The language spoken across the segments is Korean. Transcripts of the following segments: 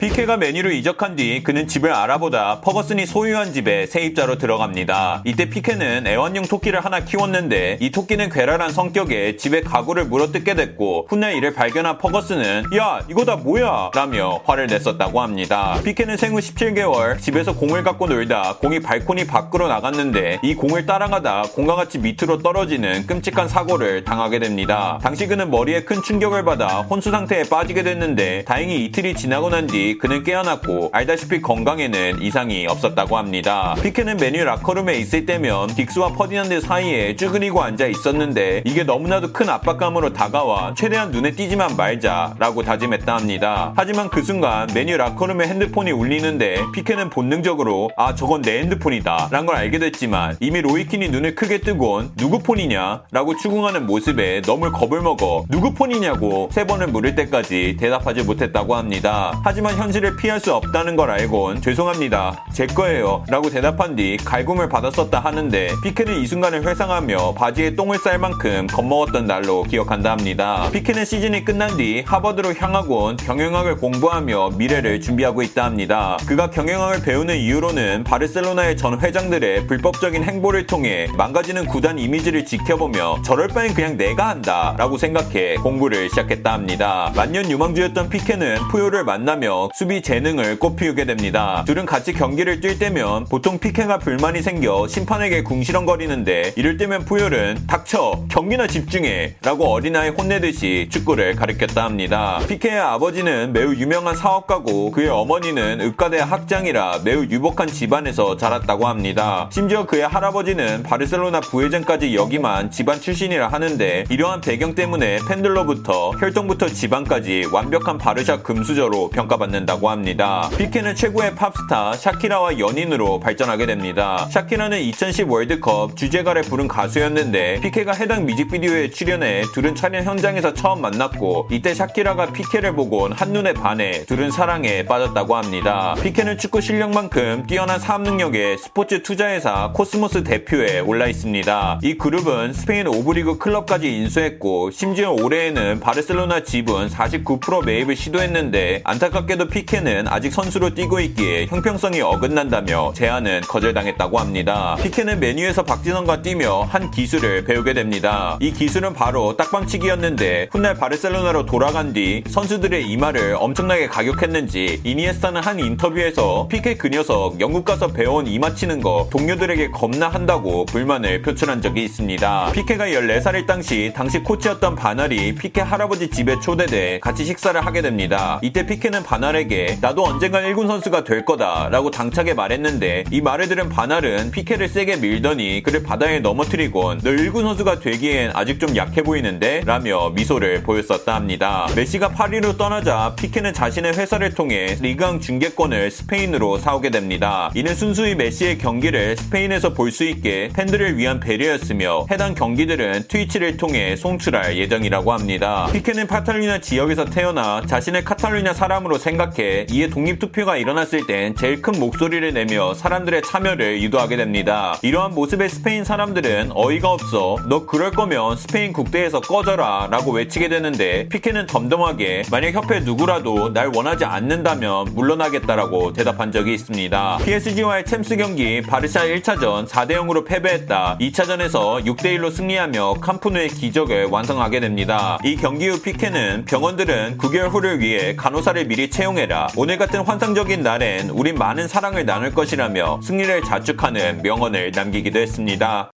피케가 맨유로 이적한 뒤 그는 집을 알아보다 퍼거슨이 소유한 집에 세입자로 들어갑니다. 이때 피케는 애완용 토끼를 하나 키웠는데 이 토끼는 괴랄한 성격에 집에 가구를 물어뜯게 됐고 훗날 이를 발견한 퍼거슨은 야 이거 다 뭐야 라며 화를 냈었다고 합니다. 피케는 생후 17개월 집에서 공을 갖고 놀다 공이 발코니 밖으로 나갔는데 이 공을 따라가다 공과 같이 밑으로 떨어지는 끔찍한 사고를 당하게 됩니다. 당시 그는 머리에 큰 충격을 받아 혼수 상태에 빠지게 됐는데 다행히 이틀이 지나고 난뒤 그는 깨어났고 알다시피 건강에는 이상이 없었다고 합니다. 피케는 맨유 라커룸에 있을 때면 긱스와 퍼디난드 사이에 쭈그리고 앉아 있었는데 이게 너무나도 큰 압박감으로 다가와 최대한 눈에 띄지만 말자라고 다짐했다 합니다. 하지만 그 순간 맨유 라커룸의 핸드폰이 울리는데 피케는 본능적으로 아 저건 내 핸드폰이다 라는 걸 알게 됐지만 이미 로이 킨이 눈을 크게 뜨곤 누구 폰이냐 라고 추궁하는 모습에 너무 겁을 먹어 누구 폰이냐고 세 번을 물을 때까지 대답하지 못했다고 합니다. 하지만 현실을 피할 수 없다는 걸 알곤 죄송합니다. 제 거예요. 라고 대답한 뒤 갈굼을 받았었다 하는데 피케는 이 순간을 회상하며 바지에 똥을 쌀 만큼 겁먹었던 날로 기억한다 합니다. 피케는 시즌이 끝난 뒤 하버드로 향하곤 경영학을 공부하며 미래를 준비하고 있다 합니다. 그가 경영학을 배우는 이유로는 바르셀로나의 전 회장들의 불법적인 행보를 통해 망가지는 구단 이미지를 지켜보며 저럴 바엔 그냥 내가 한다 라고 생각해 공부를 시작했다 합니다. 만년 유망주였던 피케는 푸요를 만나며 수비 재능을 꽃피우게 됩니다. 둘은 같이 경기를 뛸 때면 보통 피케가 불만이 생겨 심판에게 궁시렁거리는데 이럴 때면 푸요는 닥쳐 경기나 집중해 라고 어린아이 혼내듯이 축구를 가르쳤다 합니다. 피케의 아버지는 매우 유명한 사업가고 그의 어머니는 의과대 학장이라 매우 유복한 집안에서 자랐다고 합니다. 심지어 그의 할아버지는 바르셀로나 부회장까지 여기만 집안 출신이라 하는데 이러한 배경 때문에 팬들로부터 혈통부터 집안까지 완벽한 바르샤 금수저로 평가받는 다고 합니다. 피케는 최고의 팝스타 샤키라와 연인으로 발전하게 됩니다. 샤키라는 2010 월드컵 주제가를 부른 가수였는데 피케가 해당 뮤직비디오에 출연해 둘은 촬영 현장에서 처음 만났고 이때 샤키라가 피케를 보곤 한눈에 반해 둘은 사랑에 빠졌다고 합니다. 피케는 축구 실력만큼 뛰어난 사업 능력에 스포츠 투자회사 코스모스 대표에 올라 있습니다. 이 그룹은 스페인 5부 리그 클럽까지 인수했고 심지어 올해에는 바르셀로나 지분 49% 매입을 시도했는데 안타깝게도 피케는 아직 선수로 뛰고 있기에 형평성이 어긋난다며 제안은 거절당했다고 합니다. 피케는 맨유에서 박지성과 뛰며 한 기술을 배우게 됩니다. 이 기술은 바로 딱밤치기였는데 훗날 바르셀로나로 돌아간 뒤 선수들의 이마를 엄청나게 가격했는지 이니에스타는 한 인터뷰에서 피케 그 녀석 영국 가서 배워온 이마 치는 거 동료들에게 겁나 한다고 불만을 표출한 적이 있습니다. 피케가 14살일 당시 당시 코치였던 반 할이 피케 할아버지 집에 초대돼 같이 식사를 하게 됩니다. 이때 피케는 반 할에게 나도 언젠간 1군 선수가 될 거다 라고 당차게 말했는데 이 말을 들은 반 할은 피케를 세게 밀더니 그를 바다에 넘어뜨리곤 너 1군 선수가 되기엔 아직 좀 약해 보이는데 라며 미소를 보였었다 합니다. 메시가 파리로 떠나자 피케는 자신의 회사를 통해 리그앙 중계권을 스페인으로 사오게 됩니다. 이는 순수히 메시의 경기를 스페인에서 볼 수 있게 팬들을 위한 배려였으며 해당 경기들은 트위치를 통해 송출할 예정이라고 합니다. 피케는 카탈루냐 지역에서 태어나 자신을 카탈루냐 사람으로 생각해 이에 독립투표가 일어났을 땐 제일 큰 목소리를 내며 사람들의 참여를 유도하게 됩니다. 이러한 모습에 스페인 사람들은 어이가 없어 너 그럴 거면 스페인 국대에서 꺼져라 라고 외치게 되는데 피케는 덤덤하게 만약 협회 누구라도 날 원하지 않는다면 물러나겠다라고 대답한 적이 있습니다. PSG와의 챔스 경기 바르샤 1차전 4대0으로 패배했다. 2차전에서 6대1로 승리하며 캄프누의 기적을 완성하게 됩니다. 이 경기 후 피케는 병원들은 9개월 후를 위해 간호사를 미리 채용해라. 오늘 같은 환상적인 날엔 우린 많은 사랑을 나눌 것이라며 승리를 자축하는 명언을 남기기도 했습니다.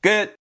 끝!